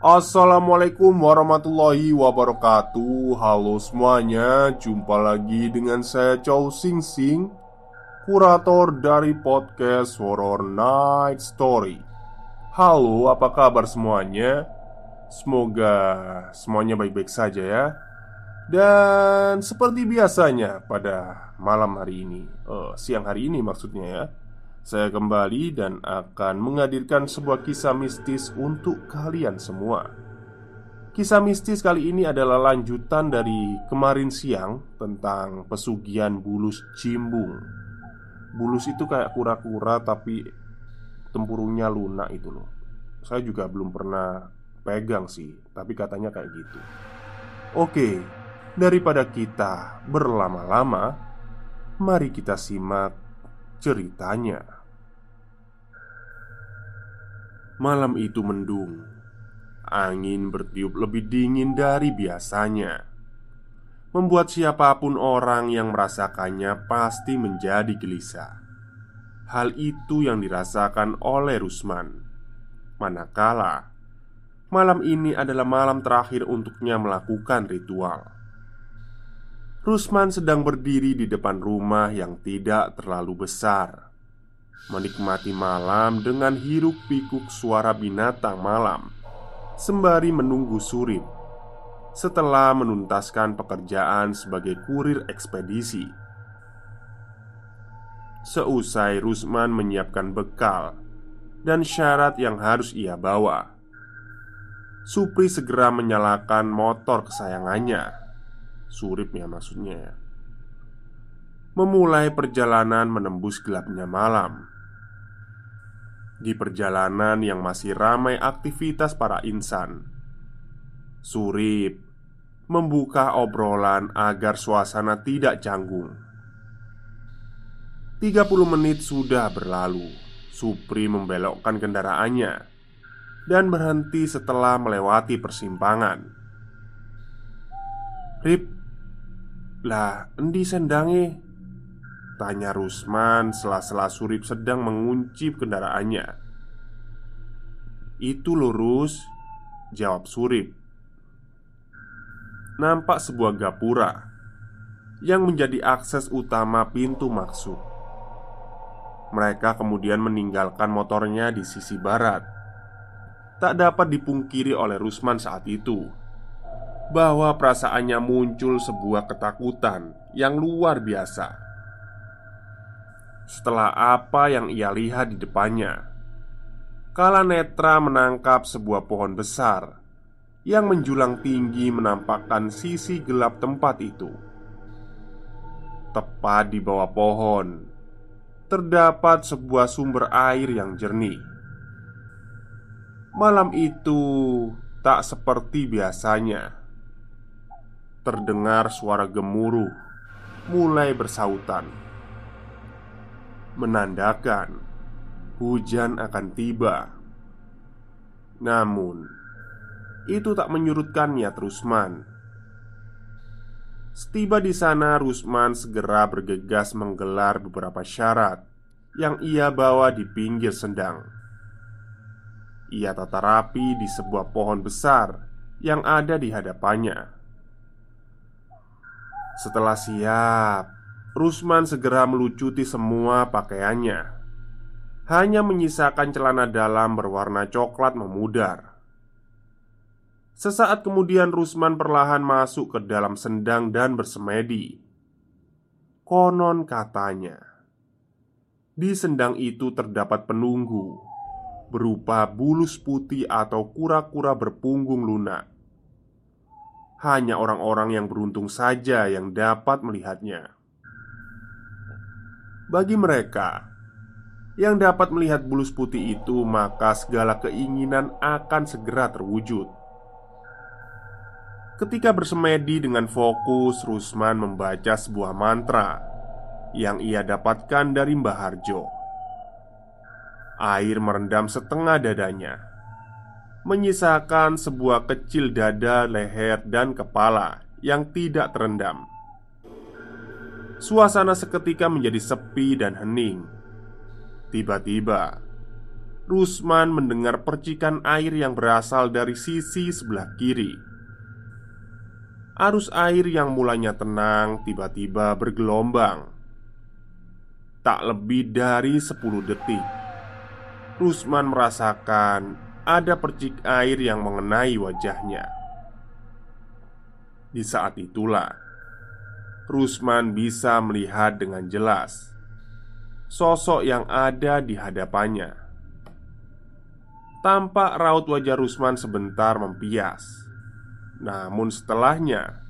Assalamualaikum warahmatullahi wabarakatuh. Halo semuanya Jumpa lagi dengan saya Chow Sing Sing Kurator dari podcast Horror Night Story. Halo apa kabar semuanya? Semoga semuanya baik-baik saja ya. Dan seperti biasanya pada malam hari ini uh, Siang hari ini maksudnya ya saya kembali dan akan menghadirkan sebuah kisah mistis untuk kalian semua. Kisah mistis kali ini adalah lanjutan dari kemarin siang tentang pesugihan bulus cimbung. Bulus itu kayak kura-kura tapi tempurungnya lunak itu loh. Saya juga belum pernah pegang sih, tapi katanya kayak gitu. Oke, daripada kita berlama-lama, mari kita simak ceritanya. Malam itu mendung. Angin bertiup lebih dingin dari biasanya, membuat siapa pun orang yang merasakannya pasti menjadi gelisah. Hal itu yang dirasakan oleh Rusman. Manakala malam ini adalah malam terakhir untuknya melakukan ritual. Rusman sedang berdiri di depan rumah yang tidak terlalu besar, menikmati malam dengan hiruk-pikuk suara binatang malam, sembari menunggu Surip setelah menuntaskan pekerjaan sebagai kurir ekspedisi. Seusai Rusman menyiapkan bekal dan syarat yang harus ia bawa, Supri segera menyalakan motor kesayangannya Surip ya maksudnya. Ya Memulai perjalanan menembus gelapnya malam. Di perjalanan yang masih ramai aktivitas para insan. Surip Membuka obrolan agar suasana tidak canggung. 30 menit sudah berlalu Supri membelokkan kendaraannya Dan berhenti setelah melewati persimpangan. Rip, lah, endi sendange? Tanya Rusman sela-sela Surip sedang mengunci kendaraannya. Itu lurus Jawab Surip. Nampak sebuah gapura Yang menjadi akses utama pintu maksud Mereka kemudian meninggalkan motornya di sisi barat. Tak dapat dipungkiri oleh Rusman saat itu bahwa perasaannya muncul sebuah ketakutan yang luar biasa. Setelah apa yang ia lihat di depannya, Kala Netra menangkap sebuah pohon besar yang menjulang tinggi, menampakkan sisi gelap tempat itu. Tepat di bawah pohon, terdapat sebuah sumber air yang jernih. Malam itu tak seperti biasanya terdengar suara gemuruh mulai bersautan, menandakan hujan akan tiba. Namun, itu tak menyurutkan niat Rusman. Setiba di sana, Rusman segera bergegas menggelar beberapa syarat yang ia bawa di pinggir sendang. Ia tata rapi di sebuah pohon besar yang ada di hadapannya. Setelah siap, Rusman segera melucuti semua pakaiannya. Hanya menyisakan celana dalam berwarna coklat memudar. Sesaat kemudian Rusman perlahan masuk ke dalam sendang dan bersemedi. Konon katanya Di sendang itu terdapat penunggu Berupa bulus putih atau kura-kura berpunggung lunak Hanya orang-orang yang beruntung saja yang dapat melihatnya bagi mereka yang dapat melihat bulus putih itu, maka segala keinginan akan segera terwujud. Ketika bersemedi dengan fokus, Rusman membaca sebuah mantra yang ia dapatkan dari Mbah Harjo. Air merendam setengah dadanya, menyisakan sebuah kecil dada, leher, dan kepala yang tidak terendam. Suasana seketika menjadi sepi dan hening. Tiba-tiba, Rusman mendengar percikan air yang berasal dari sisi sebelah kiri. Arus air yang mulanya tenang tiba-tiba bergelombang. Tak lebih dari 10 detik, Rusman merasakan ada percik air yang mengenai wajahnya. Di saat itulah Rusman bisa melihat dengan jelas sosok yang ada di hadapannya. Tampak raut wajah Rusman sebentar mempias, namun setelahnya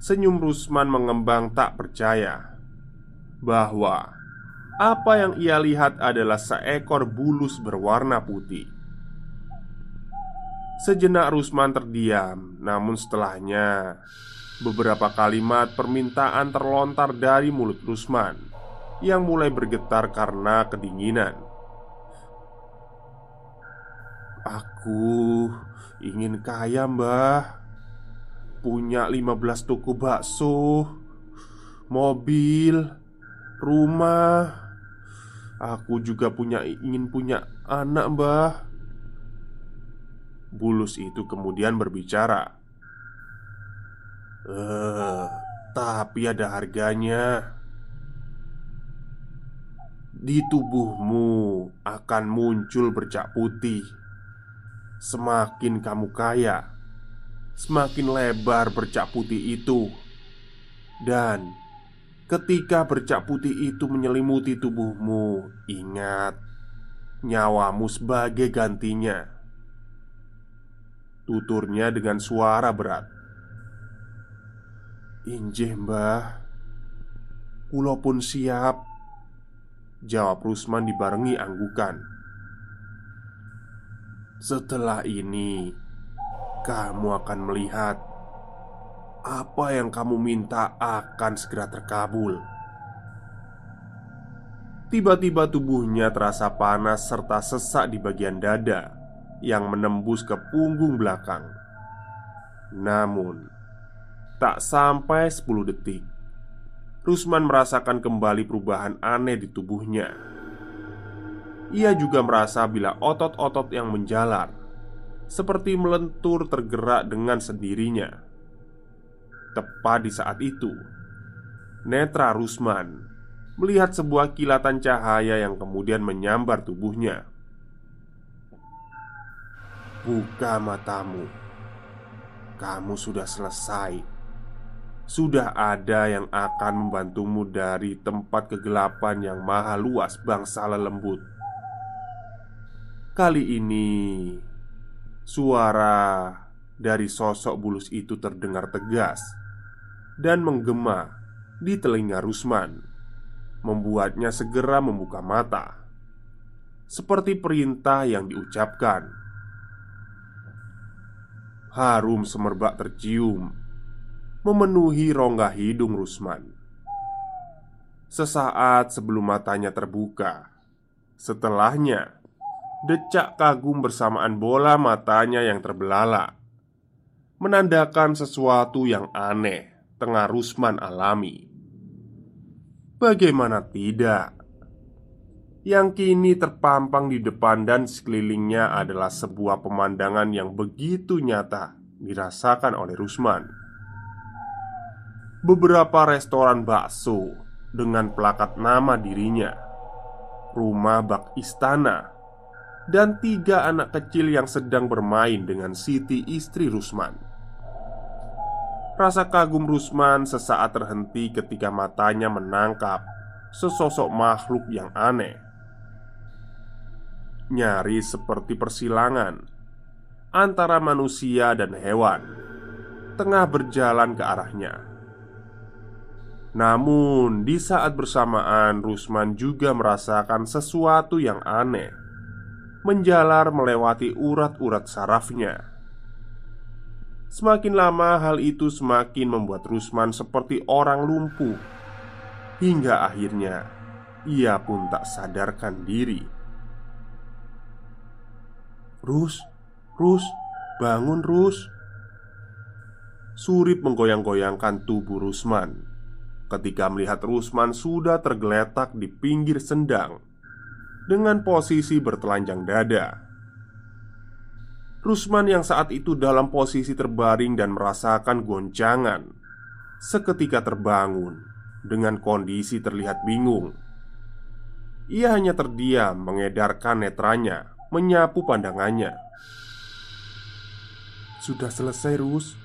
senyum Rusman mengembang tak percaya bahwa apa yang ia lihat adalah seekor bulus berwarna putih. Sejenak Rusman terdiam, namun setelahnya Beberapa kalimat permintaan terlontar dari mulut Rusman Yang mulai bergetar karena kedinginan. Aku ingin kaya mbah. Punya 15 toko bakso Mobil Rumah. Aku juga punya ingin punya anak mbah Bulus itu kemudian berbicara Eh, tapi ada harganya. Di tubuhmu akan muncul bercak putih. Semakin kamu kaya, semakin lebar bercak putih itu, dan ketika bercak putih itu menyelimuti tubuhmu, ingat nyawamu sebagai gantinya. Tuturnya dengan suara berat. Injih mbah. Kulo pun siap Jawab Rusman dibarengi anggukan. Setelah ini Kamu akan melihat Apa yang kamu minta akan segera terkabul. Tiba-tiba tubuhnya terasa panas serta sesak di bagian dada Yang menembus ke punggung belakang. Namun Tak sampai 10 detik Rusman merasakan kembali perubahan aneh di tubuhnya. Ia juga merasa bila otot-otot yang menjalar Seperti melentur tergerak dengan sendirinya. Tepat di saat itu Netra Rusman Melihat sebuah kilatan cahaya yang kemudian menyambar tubuhnya Buka matamu Kamu sudah selesai sudah ada yang akan membantumu dari tempat kegelapan yang maha luas bangsa lembut. Kali ini, suara dari sosok bulus itu terdengar tegas dan menggema di telinga Rusman, membuatnya segera membuka mata, seperti perintah yang diucapkan. Harum semerbak tercium memenuhi rongga hidung Rusman. Sesaat sebelum matanya terbuka, setelahnya decak kagum bersamaan bola matanya yang terbelalak, menandakan sesuatu yang aneh tengah Rusman alami. Bagaimana tidak? Yang kini terpampang di depan dan sekelilingnya adalah sebuah pemandangan yang begitu nyata dirasakan oleh Rusman beberapa restoran bakso dengan plakat nama dirinya, rumah bak istana, dan tiga anak kecil yang sedang bermain dengan Siti istri Rusman. Rasa kagum Rusman sesaat terhenti ketika matanya menangkap sesosok makhluk yang aneh. Nyaris seperti persilangan antara manusia dan hewan, tengah berjalan ke arahnya. Namun, di saat bersamaan, Rusman juga merasakan sesuatu yang aneh menjalar melewati urat-urat sarafnya. Semakin lama, hal itu semakin membuat Rusman seperti orang lumpuh, hingga akhirnya ia pun tak sadarkan diri. "Rus, Rus, bangun, Rus!" Surip menggoyang-goyangkan tubuh Rusman ketika melihat Rusman sudah tergeletak di pinggir sendang dengan posisi bertelanjang dada. Rusman yang saat itu dalam posisi terbaring dan merasakan goncangan, seketika terbangun dengan kondisi terlihat bingung. Ia hanya terdiam, mengedarkan netranya, menyapu pandangannya. "Sudah selesai, Rus.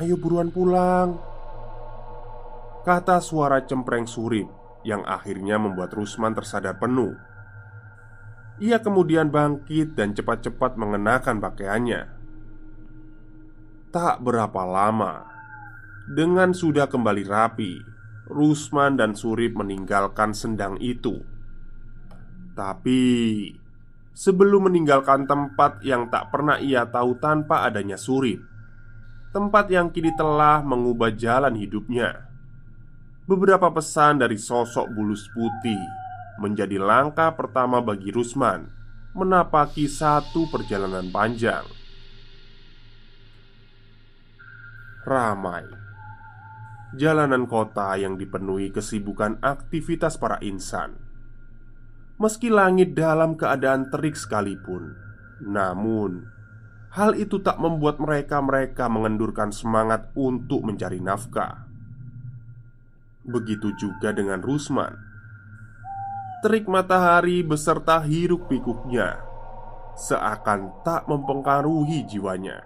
Ayo buruan pulang." Kata suara cempreng surip yang akhirnya membuat Rusman tersadar penuh ia kemudian bangkit dan cepat-cepat mengenakan pakaiannya. Tak berapa lama, dengan sudah kembali rapi, Rusman dan Surip meninggalkan sendang itu. Tapi sebelum meninggalkan tempat yang tak pernah ia tahu tanpa adanya Surip, tempat yang kini telah mengubah jalan hidupnya. Beberapa pesan dari sosok bulus putih menjadi langkah pertama bagi Rusman menapaki satu perjalanan panjang. Ramai jalanan kota yang dipenuhi kesibukan aktivitas para insan. Meski langit dalam keadaan terik sekalipun, namun hal itu tak membuat mereka-mereka mengendurkan semangat untuk mencari nafkah. Begitu juga dengan Rusman terik matahari beserta hiruk-pikuknya seakan tak mempengaruhi jiwanya.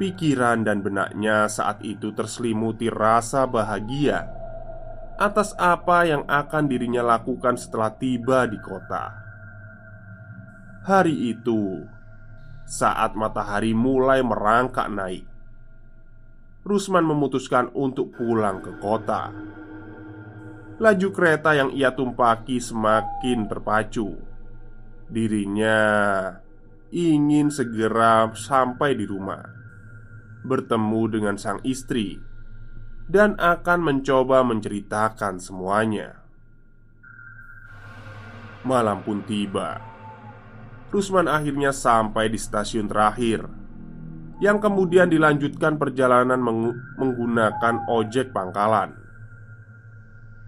Pikiran dan benaknya saat itu terselimuti rasa bahagia atas apa yang akan dirinya lakukan setelah tiba di kota. Hari itu, saat matahari mulai merangkak naik, Rusman memutuskan untuk pulang ke kota. Laju kereta yang ia tumpaki semakin terpacu. Dirinya ingin segera sampai di rumah, bertemu dengan sang istri, dan akan mencoba menceritakan semuanya. Malam pun tiba. Rusman akhirnya sampai di stasiun terakhir, yang kemudian dilanjutkan perjalanan menggunakan ojek pangkalan.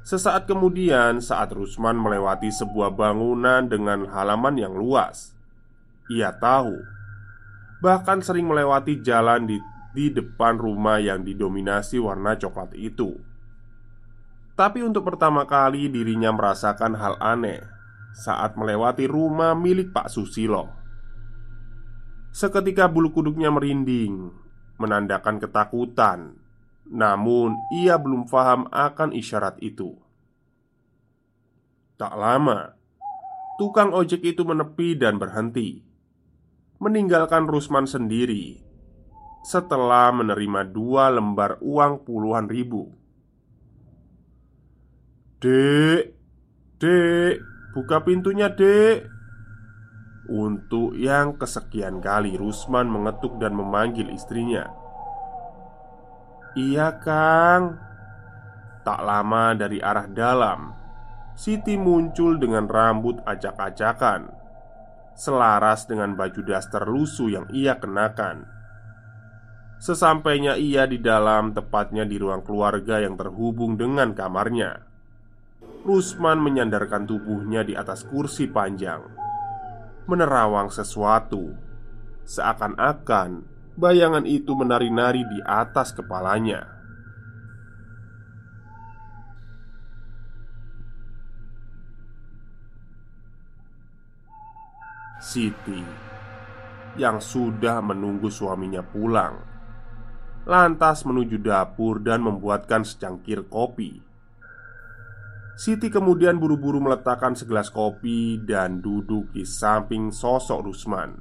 Sesaat kemudian, saat Rusman melewati sebuah bangunan dengan halaman yang luas, ia tahu bahkan sering melewati jalan di, di depan rumah yang didominasi warna coklat itu. Tapi untuk pertama kali dirinya merasakan hal aneh saat melewati rumah milik Pak Susilo. Seketika bulu kuduknya merinding, menandakan ketakutan namun ia belum paham akan isyarat itu Tak lama Tukang ojek itu menepi dan berhenti Meninggalkan Rusman sendiri Setelah menerima dua lembar uang puluhan ribu Dek Dek Buka pintunya dek Untuk yang kesekian kali Rusman mengetuk dan memanggil istrinya Iya, Kang. Tak lama dari arah dalam, Siti muncul dengan rambut acak-acakan, selaras dengan baju daster lusuh yang ia kenakan. Sesampainya ia di dalam, tepatnya di ruang keluarga yang terhubung dengan kamarnya, Rusman menyandarkan tubuhnya di atas kursi panjang, menerawang sesuatu, seakan-akan bayangan itu menari-nari di atas kepalanya. Siti yang sudah menunggu suaminya pulang lantas menuju dapur dan membuatkan secangkir kopi. Siti kemudian buru-buru meletakkan segelas kopi dan duduk di samping sosok Rusman.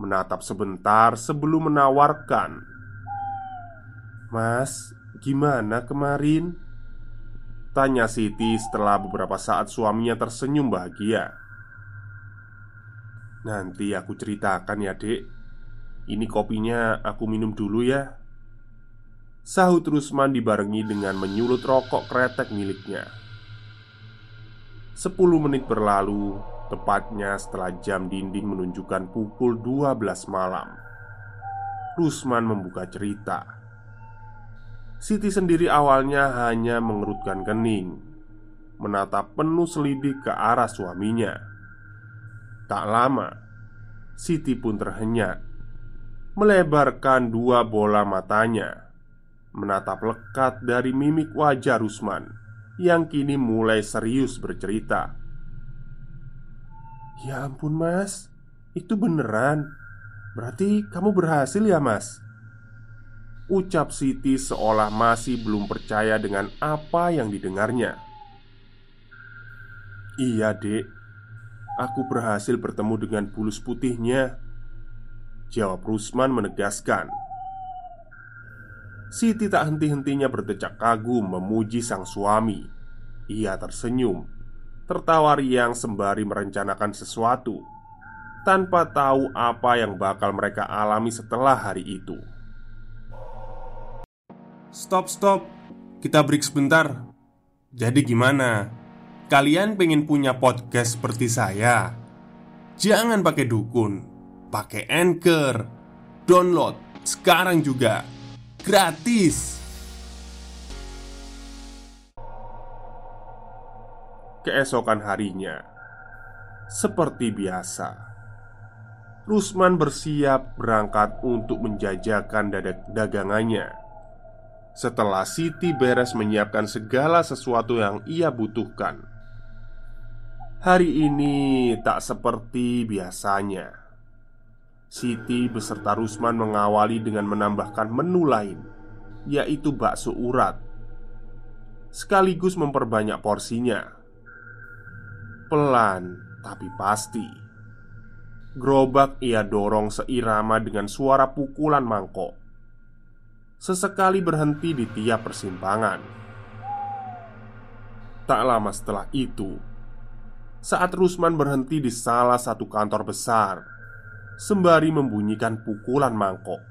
Menatap sebentar sebelum menawarkan, "Mas, gimana kemarin?" Tanya Siti setelah beberapa saat suaminya tersenyum bahagia. Nanti aku ceritakan ya dek Ini kopinya aku minum dulu ya. Sahut Rusman dibarengi dengan menyulut rokok kretek miliknya. Sepuluh menit berlalu Tepatnya setelah jam dinding menunjukkan pukul 12 malam. Rusman membuka cerita. Siti sendiri awalnya hanya mengerutkan kening Menatap penuh selidik ke arah suaminya. Tak lama, Siti pun terhenyak, melebarkan dua bola matanya, menatap lekat dari mimik wajah Rusman yang kini mulai serius bercerita. "Ya ampun, Mas, itu beneran. Berarti kamu berhasil ya, Mas?" Ucap Siti seolah masih belum percaya dengan apa yang didengarnya. "Iya, Dek aku berhasil bertemu dengan bulus putihnya Jawab Rusman menegaskan. Siti tak henti-hentinya berdecak kagum memuji sang suami. Ia tersenyum Tertawa riang sembari merencanakan sesuatu Tanpa tahu apa yang bakal mereka alami setelah hari itu. Stop, stop. Kita break sebentar. Jadi gimana? Kalian pengen punya podcast seperti saya? Jangan pakai dukun, pakai anchor, download sekarang juga gratis. Keesokan harinya, seperti biasa, Rusman bersiap berangkat untuk menjajakan dagangannya. Setelah Siti beres menyiapkan segala sesuatu yang ia butuhkan, Hari ini tak seperti biasanya. Siti beserta Rusman mengawali dengan menambahkan menu lain, yaitu bakso urat, sekaligus memperbanyak porsinya. Pelan tapi pasti, gerobak ia dorong seirama dengan suara pukulan mangkok. Sesekali berhenti di tiap persimpangan. Tak lama setelah itu, saat Rusman berhenti di salah satu kantor besar, sembari membunyikan pukulan mangkok.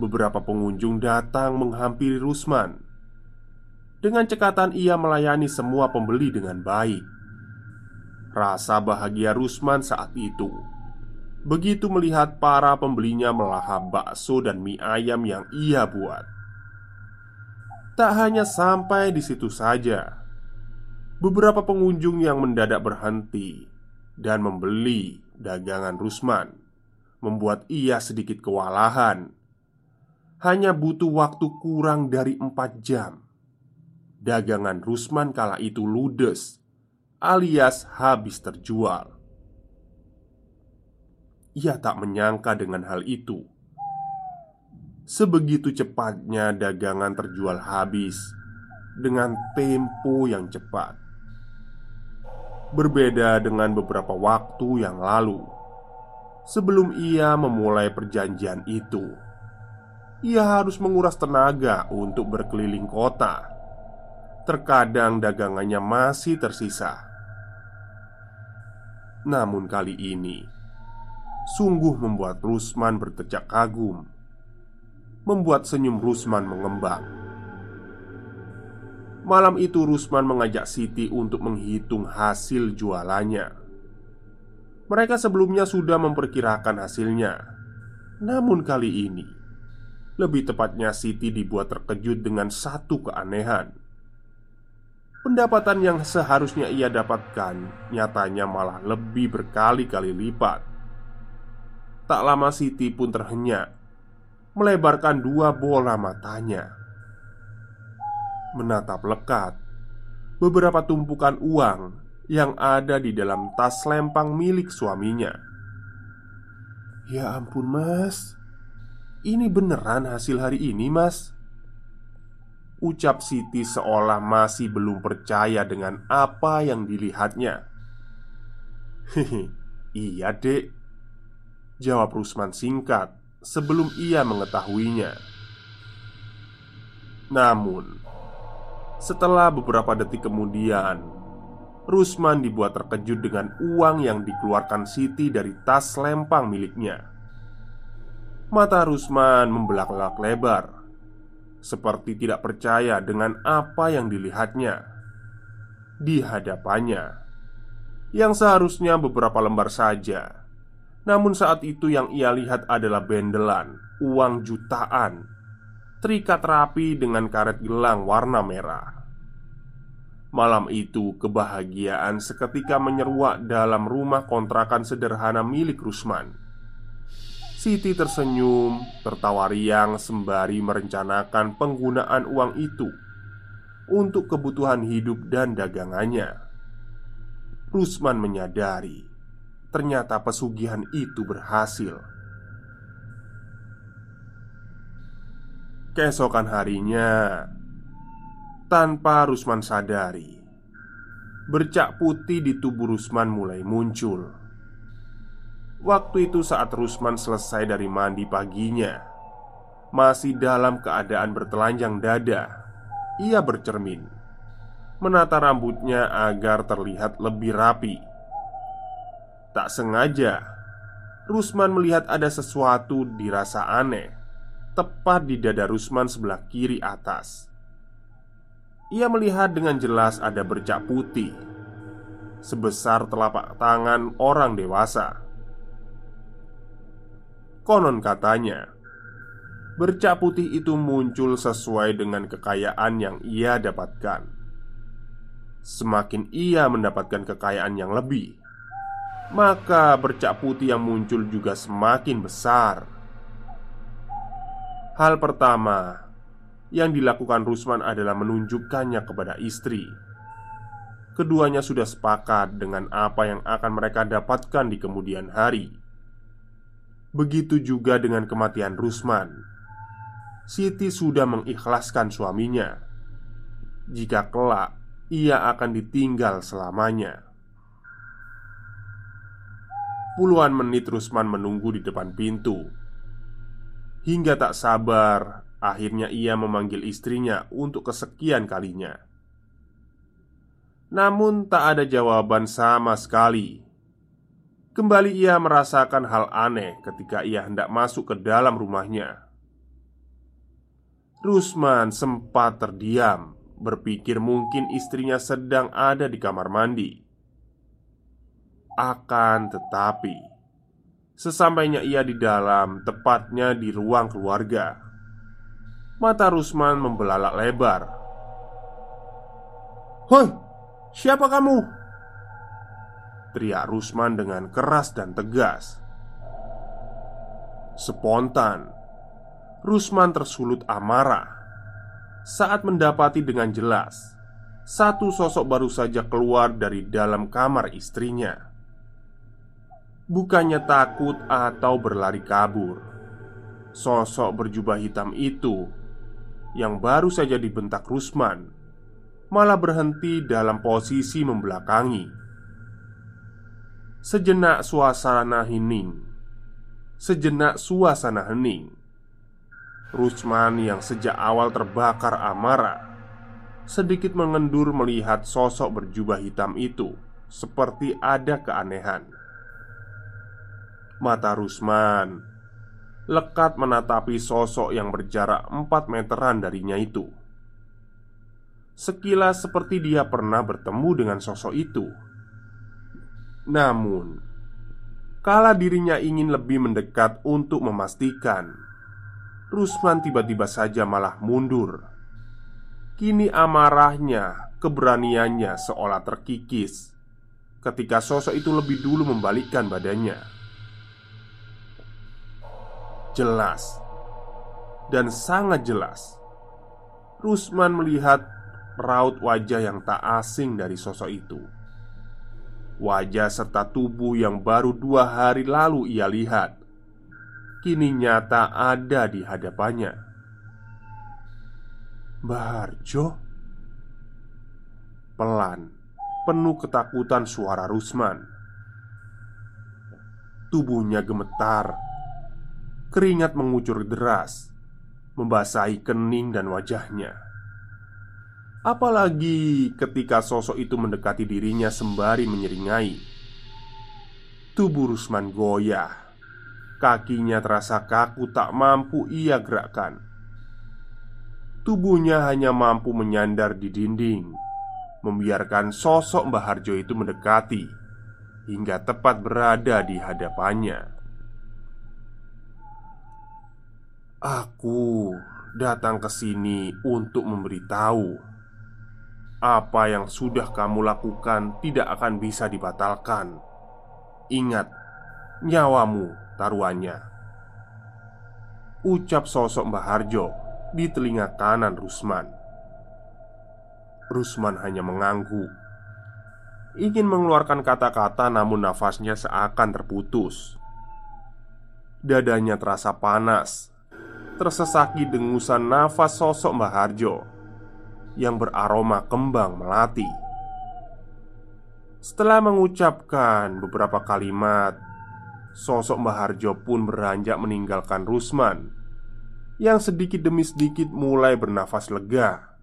Beberapa pengunjung datang menghampiri Rusman. Dengan cekatan, ia melayani semua pembeli dengan baik. Rasa bahagia Rusman saat itu begitu melihat para pembelinya melahap bakso dan mie ayam yang ia buat. Tak hanya sampai di situ saja, beberapa pengunjung yang mendadak berhenti dan membeli dagangan Rusman membuat ia sedikit kewalahan. Hanya butuh waktu kurang dari empat jam. Dagangan Rusman kala itu ludes, alias habis terjual. Ia tak menyangka dengan hal itu. Sebegitu cepatnya dagangan terjual habis dengan tempo yang cepat. Berbeda dengan beberapa waktu yang lalu Sebelum ia memulai perjanjian itu. Ia harus menguras tenaga untuk berkeliling kota. Terkadang dagangannya masih tersisa. Namun kali ini Sungguh membuat Rusman bertecak kagum Membuat senyum Rusman mengembang Malam itu Rusman mengajak Siti untuk menghitung hasil jualannya. Mereka sebelumnya sudah memperkirakan hasilnya. Namun kali ini Lebih tepatnya Siti dibuat terkejut dengan satu keanehan. Pendapatan yang seharusnya ia dapatkan Nyatanya malah lebih berkali-kali lipat. Tak lama Siti pun terhenyak Melebarkan dua bola matanya menatap lekat beberapa tumpukan uang yang ada di dalam tas lempang milik suaminya. "Ya ampun, Mas. Ini beneran hasil hari ini, Mas?" Ucap Siti seolah masih belum percaya dengan apa yang dilihatnya. Hehe, iya dek Jawab Rusman singkat sebelum ia mengetahuinya Namun Setelah beberapa detik kemudian Rusman dibuat terkejut dengan uang yang dikeluarkan Siti dari tas lempang miliknya Mata Rusman membelak-belak lebar Seperti tidak percaya dengan apa yang dilihatnya Di hadapannya yang seharusnya beberapa lembar saja. Namun saat itu yang ia lihat adalah bendelan uang jutaan terikat rapi dengan karet gelang warna merah. Malam itu kebahagiaan seketika menyeruak dalam rumah kontrakan sederhana milik Rusman. Siti tersenyum, tertawa riang sembari merencanakan penggunaan uang itu untuk kebutuhan hidup dan dagangannya. Rusman menyadari ternyata pesugihan itu berhasil. Keesokan harinya, tanpa Rusman sadari, bercak putih di tubuh Rusman mulai muncul. Waktu itu, saat Rusman selesai dari mandi paginya, masih dalam keadaan bertelanjang dada, ia bercermin menata rambutnya agar terlihat lebih rapi. Tak sengaja, Rusman melihat ada sesuatu dirasa aneh tepat di dada Rusman sebelah kiri atas. Ia melihat dengan jelas ada bercak putih sebesar telapak tangan orang dewasa. Konon katanya, bercak putih itu muncul sesuai dengan kekayaan yang ia dapatkan semakin ia mendapatkan kekayaan yang lebih, maka bercak putih yang muncul juga semakin besar. Hal pertama yang dilakukan Rusman adalah menunjukkannya kepada istri. Keduanya sudah sepakat dengan apa yang akan mereka dapatkan di kemudian hari. Begitu juga dengan kematian Rusman. Siti sudah mengikhlaskan suaminya. Jika kelak ia akan ditinggal selamanya. Puluhan menit Rusman menunggu di depan pintu Hingga tak sabar Akhirnya ia memanggil istrinya untuk kesekian kalinya. Namun tak ada jawaban sama sekali. Kembali ia merasakan hal aneh ketika ia hendak masuk ke dalam rumahnya. Rusman sempat terdiam Berpikir mungkin istrinya sedang ada di kamar mandi. Akan tetapi Sesampainya ia di dalam Tepatnya di ruang keluarga Mata Rusman membelalak lebar Hoi, siapa kamu? Teriak Rusman dengan keras dan tegas Spontan Rusman tersulut amarah saat mendapati dengan jelas satu sosok baru saja keluar dari dalam kamar istrinya. Bukannya takut atau berlari kabur, sosok berjubah hitam itu yang baru saja dibentak Rusman malah berhenti dalam posisi membelakangi. Sejenak suasana hening, sejenak suasana hening. Rusman yang sejak awal terbakar amarah Sedikit mengendur melihat sosok berjubah hitam itu Seperti ada keanehan Mata Rusman Lekat menatapi sosok yang berjarak 4 meteran darinya itu Sekilas seperti dia pernah bertemu dengan sosok itu Namun Kala dirinya ingin lebih mendekat untuk memastikan Rusman tiba-tiba saja malah mundur. Kini amarahnya, keberaniannya seolah terkikis ketika sosok itu lebih dulu membalikkan badannya. Jelas dan sangat jelas, Rusman melihat raut wajah yang tak asing dari sosok itu. Wajah serta tubuh yang baru dua hari lalu ia lihat Kini nyata ada di hadapannya. Baharjo Pelan Penuh ketakutan suara Rusman. Tubuhnya gemetar Keringat mengucur deras Membasahi kening dan wajahnya. Apalagi ketika sosok itu mendekati dirinya sembari menyeringai. Tubuh Rusman goyah. Kakinya terasa kaku tak mampu ia gerakkan. Tubuhnya hanya mampu menyandar di dinding Membiarkan sosok Mbah Harjo itu mendekati Hingga tepat berada di hadapannya Aku datang ke sini untuk memberitahu apa yang sudah kamu lakukan tidak akan bisa dibatalkan. Ingat, nyawamu taruhannya. Ucap sosok Mbah Harjo di telinga kanan Rusman. Rusman hanya mengangguk. Ingin mengeluarkan kata-kata namun nafasnya seakan terputus. Dadanya terasa panas, tersesaki dengusan nafas sosok Mbah Harjo yang beraroma kembang melati. Setelah mengucapkan beberapa kalimat, sosok Mbah Harjo pun beranjak meninggalkan Rusman yang sedikit demi sedikit mulai bernafas lega.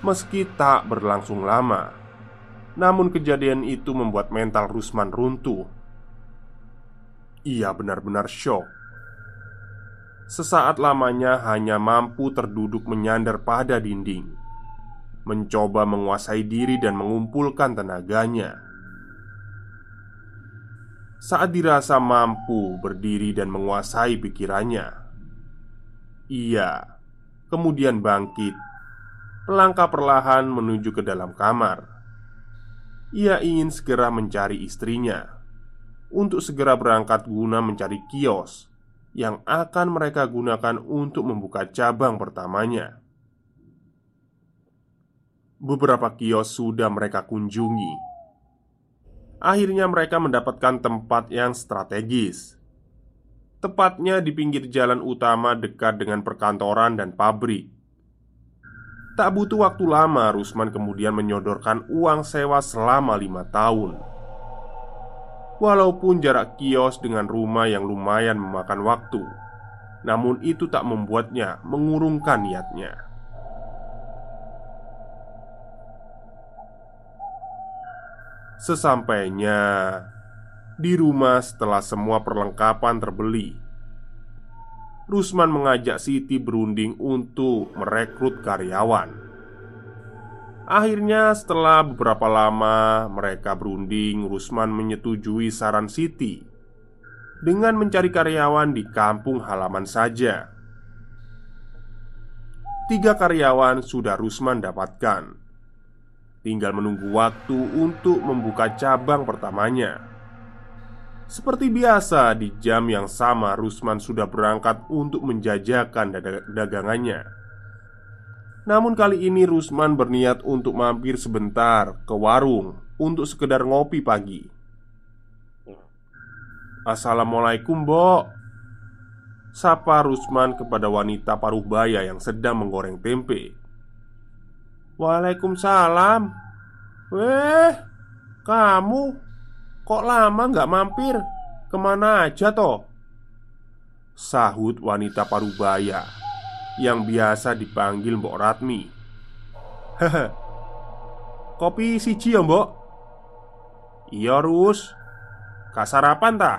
Meski tak berlangsung lama, namun kejadian itu membuat mental Rusman runtuh. Ia benar-benar shock Sesaat lamanya hanya mampu terduduk menyandar pada dinding Mencoba menguasai diri dan mengumpulkan tenaganya. Saat dirasa mampu berdiri dan menguasai pikirannya Ia kemudian bangkit Melangkah perlahan menuju ke dalam kamar. Ia ingin segera mencari istrinya Untuk segera berangkat guna mencari kios yang akan mereka gunakan untuk membuka cabang pertamanya. Beberapa kios sudah mereka kunjungi. Akhirnya, mereka mendapatkan tempat yang strategis, tepatnya di pinggir jalan utama dekat dengan perkantoran dan pabrik. Tak butuh waktu lama, Rusman kemudian menyodorkan uang sewa selama lima tahun. Walaupun jarak kios dengan rumah yang lumayan memakan waktu, namun itu tak membuatnya mengurungkan niatnya. Sesampainya di rumah setelah semua perlengkapan terbeli, Rusman mengajak Siti berunding untuk merekrut karyawan. Akhirnya setelah beberapa lama mereka berunding Rusman menyetujui saran Siti Dengan mencari karyawan di kampung halaman saja. Tiga karyawan sudah Rusman dapatkan. Tinggal menunggu waktu untuk membuka cabang pertamanya. Seperti biasa di jam yang sama Rusman sudah berangkat untuk menjajakan dagangannya namun kali ini Rusman berniat untuk mampir sebentar ke warung Untuk sekedar ngopi pagi. Assalamualaikum, Bok Sapa Rusman kepada wanita paruh baya yang sedang menggoreng tempe. Waalaikumsalam. Weh, kamu Kok lama nggak mampir? Ke mana aja toh? Sahut wanita paruh baya yang biasa dipanggil Mbok Ratmi. Hehe. Kopi siji ya, Mbok? Iya, Rus. Kasarapan ta?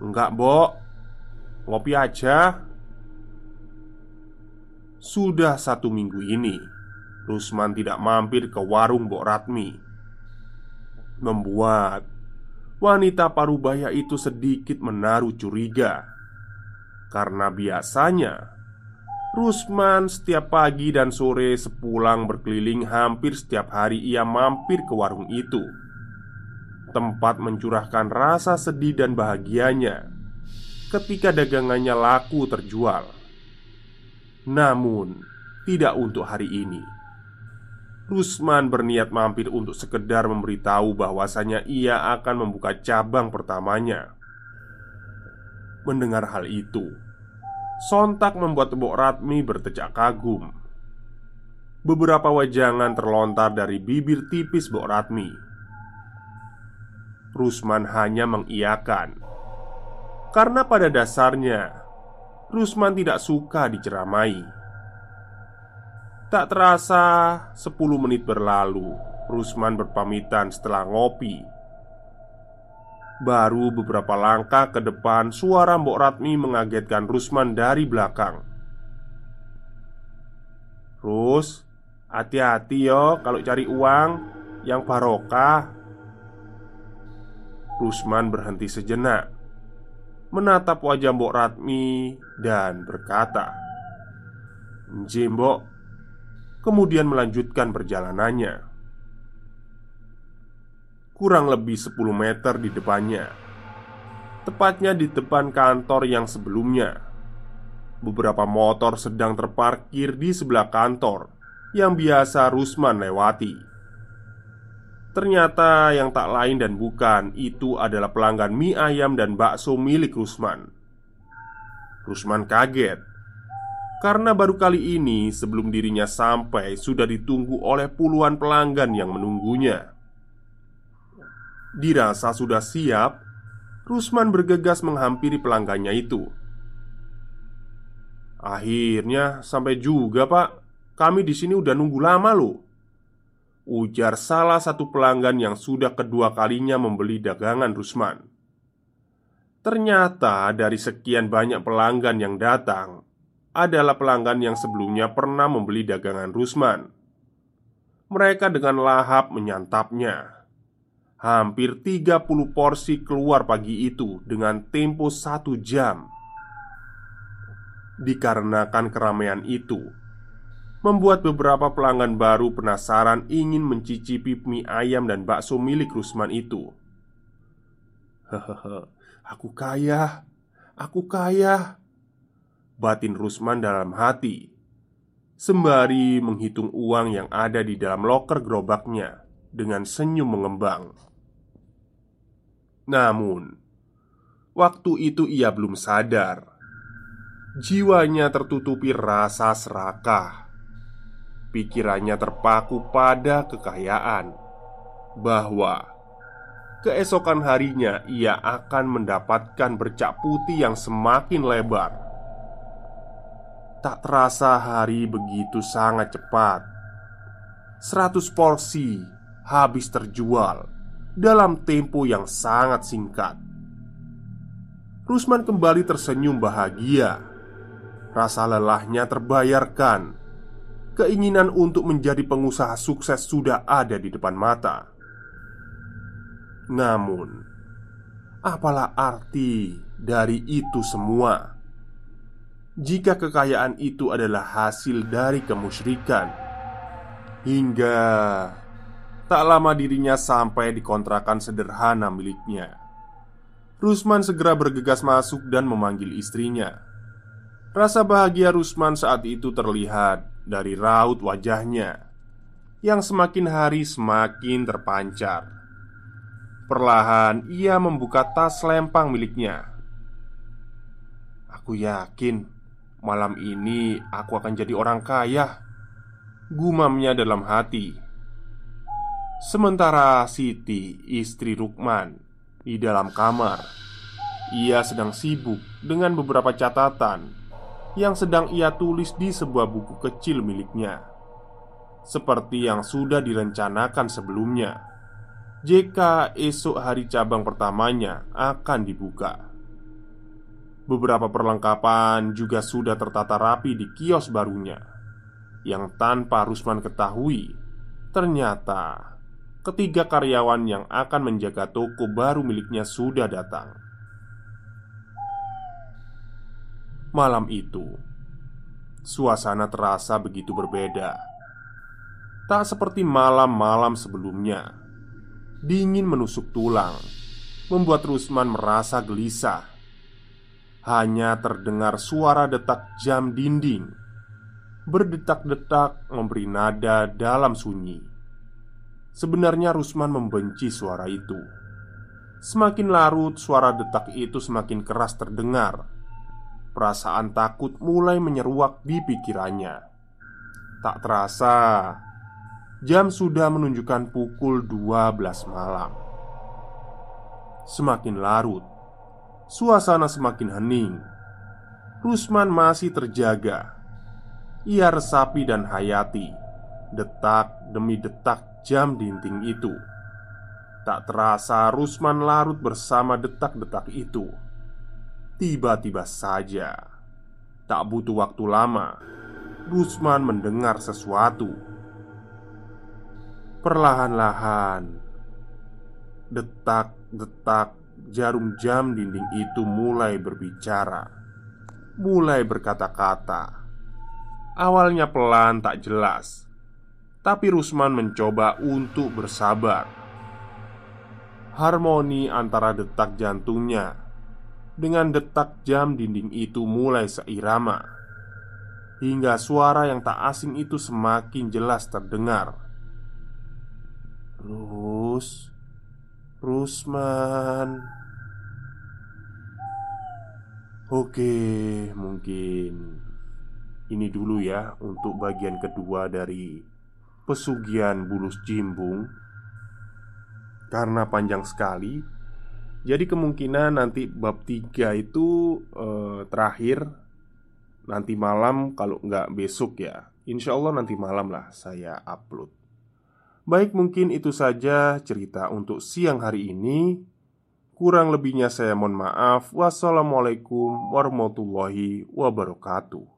Enggak, Mbok. Ngopi aja. Sudah satu minggu ini, Rusman tidak mampir ke warung Mbok Ratmi. Membuat wanita parubaya itu sedikit menaruh curiga karena biasanya Rusman setiap pagi dan sore sepulang berkeliling hampir setiap hari ia mampir ke warung itu. Tempat mencurahkan rasa sedih dan bahagianya Ketika dagangannya laku terjual. Namun, tidak untuk hari ini. Rusman berniat mampir untuk sekedar memberitahu bahwasanya ia akan membuka cabang pertamanya. Mendengar hal itu, sontak membuat Mbok Ratmi bertecak kagum. Beberapa wajangan terlontar dari bibir tipis Mbok Ratmi. Rusman hanya mengiyakan karena pada dasarnya Rusman tidak suka diceramai. Tak terasa 10 menit berlalu Rusman berpamitan setelah ngopi Baru beberapa langkah ke depan Suara Mbok Ratmi mengagetkan Rusman dari belakang Rus Hati-hati yo kalau cari uang Yang barokah Rusman berhenti sejenak menatap wajah Mbok Ratmi dan berkata, "Mbok." Kemudian melanjutkan perjalanannya. Kurang lebih 10 meter di depannya. Tepatnya di depan kantor yang sebelumnya. Beberapa motor sedang terparkir di sebelah kantor yang biasa Rusman lewati. Ternyata yang tak lain dan bukan itu adalah pelanggan mie ayam dan bakso milik Rusman. Rusman kaget karena baru kali ini sebelum dirinya sampai sudah ditunggu oleh puluhan pelanggan yang menunggunya. Dirasa sudah siap, Rusman bergegas menghampiri pelanggannya itu. Akhirnya sampai juga, Pak. Kami di sini udah nunggu lama loh. Ujar salah satu pelanggan yang sudah kedua kalinya membeli dagangan Rusman Ternyata dari sekian banyak pelanggan yang datang Adalah pelanggan yang sebelumnya pernah membeli dagangan Rusman Mereka dengan lahap menyantapnya Hampir 30 porsi keluar pagi itu dengan tempo satu jam Dikarenakan keramaian itu membuat beberapa pelanggan baru penasaran ingin mencicipi mie ayam dan bakso milik Rusman itu. Hehehe, aku kaya, aku kaya. Batin Rusman dalam hati Sembari menghitung uang yang ada di dalam loker gerobaknya Dengan senyum mengembang Namun Waktu itu ia belum sadar. Jiwanya tertutupi rasa serakah. Pikirannya terpaku pada kekayaan Bahwa Keesokan harinya ia akan mendapatkan bercak putih yang semakin lebar. Tak terasa hari begitu sangat cepat. Seratus porsi habis terjual dalam tempo yang sangat singkat Rusman kembali tersenyum bahagia Rasa lelahnya terbayarkan Keinginan untuk menjadi pengusaha sukses sudah ada di depan mata. Namun, apalah arti dari itu semua? Jika kekayaan itu adalah hasil dari kemusyrikan, hingga tak lama dirinya sampai di kontrakan sederhana miliknya. Rusman segera bergegas masuk dan memanggil istrinya. Rasa bahagia Rusman saat itu terlihat dari raut wajahnya yang semakin hari semakin terpancar. Perlahan ia membuka tas lempang miliknya. Aku yakin malam ini aku akan jadi orang kaya. Gumamnya dalam hati. Sementara Siti, istri Rukman, di dalam kamar, ia sedang sibuk dengan beberapa catatan yang sedang ia tulis di sebuah buku kecil miliknya, seperti yang sudah direncanakan sebelumnya. Jika esok hari cabang pertamanya akan dibuka, beberapa perlengkapan juga sudah tertata rapi di kios barunya, yang tanpa Rusman ketahui, ternyata ketiga karyawan yang akan menjaga toko baru miliknya sudah datang. Malam itu, suasana terasa begitu berbeda. Tak seperti malam-malam sebelumnya. Dingin menusuk tulang, membuat Rusman merasa gelisah. Hanya terdengar suara detak jam dinding. berdetak-detak memberi nada dalam sunyi. Sebenarnya Rusman membenci suara itu. Semakin larut, suara detak itu semakin keras terdengar. Perasaan takut mulai menyeruak di pikirannya. Tak terasa, jam sudah menunjukkan pukul 12 malam. Semakin larut, suasana semakin hening. Rusman masih terjaga ia resapi dan hayati Detak demi detak jam dinding itu. Tak terasa Rusman larut bersama detak-detak itu. Tiba-tiba saja Tak butuh waktu lama Rusman mendengar sesuatu. Perlahan-lahan Detak-detak jarum jam dinding itu mulai berbicara Mulai berkata-kata. Awalnya pelan tak jelas Tapi Rusman mencoba untuk bersabar. Harmoni antara detak jantungnya Dengan detak jam dinding itu mulai seirama Hingga suara yang tak asing itu semakin jelas terdengar. Rus Rusman. Oke, mungkin ini dulu ya untuk bagian kedua dari Pesugihan Bulus Jimbung. Karena panjang sekali Jadi kemungkinan nanti bab 3 itu eh, terakhir Nanti malam kalau nggak besok ya. Insya Allah nanti malam lah saya upload. Baik mungkin itu saja cerita untuk siang hari ini. Kurang lebihnya saya mohon maaf. Wassalamualaikum warahmatullahi wabarakatuh